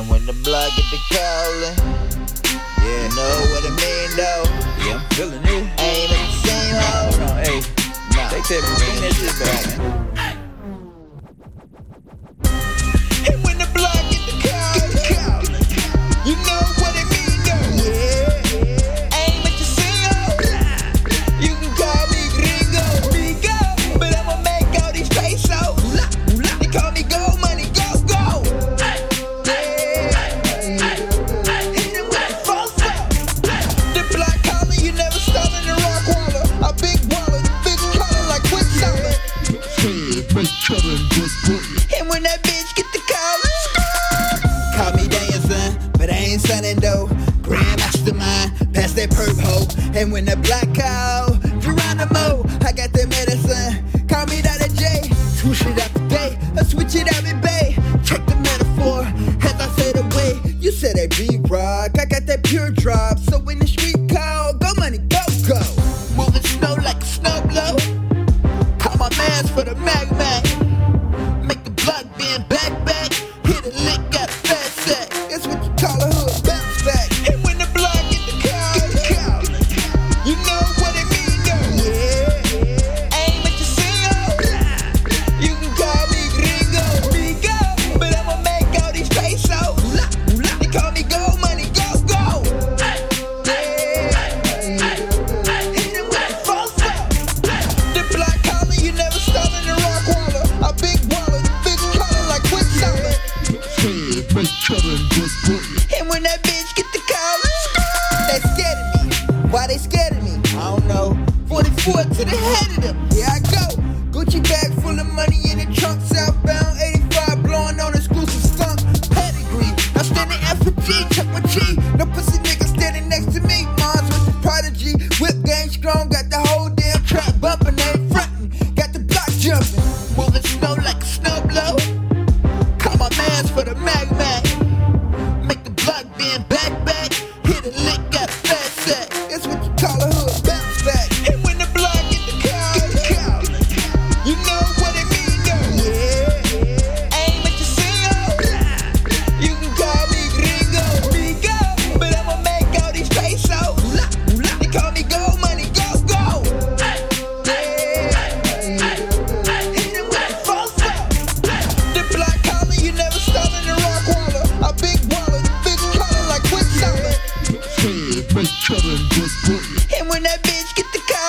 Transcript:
And when the blood get the calling, yeah, know what I mean though. Yeah, I'm feeling it. Ain't it the same hoe? Hold on, hey. Nah, Take that, bring that shit back. And when that bitch get the call, call me dancing, but I ain't sunning though. Grand mastermind, pass that perp hoe. And when the black call, Geronimo, I got the medicine. Call me Dr. J, switch it out today, I switch it out in bay. Check the metaphor, as I said away. You said that beat 44 to the head of them. Here I go. Gucci bag full of money in the trunk, southbound 85, blowing on exclusive skunk pedigree. I'm standing F for G, check my G. No pussy nigga standing next to me. Mons with the prodigy, whip game strong, And just. And when that bitch get the cut.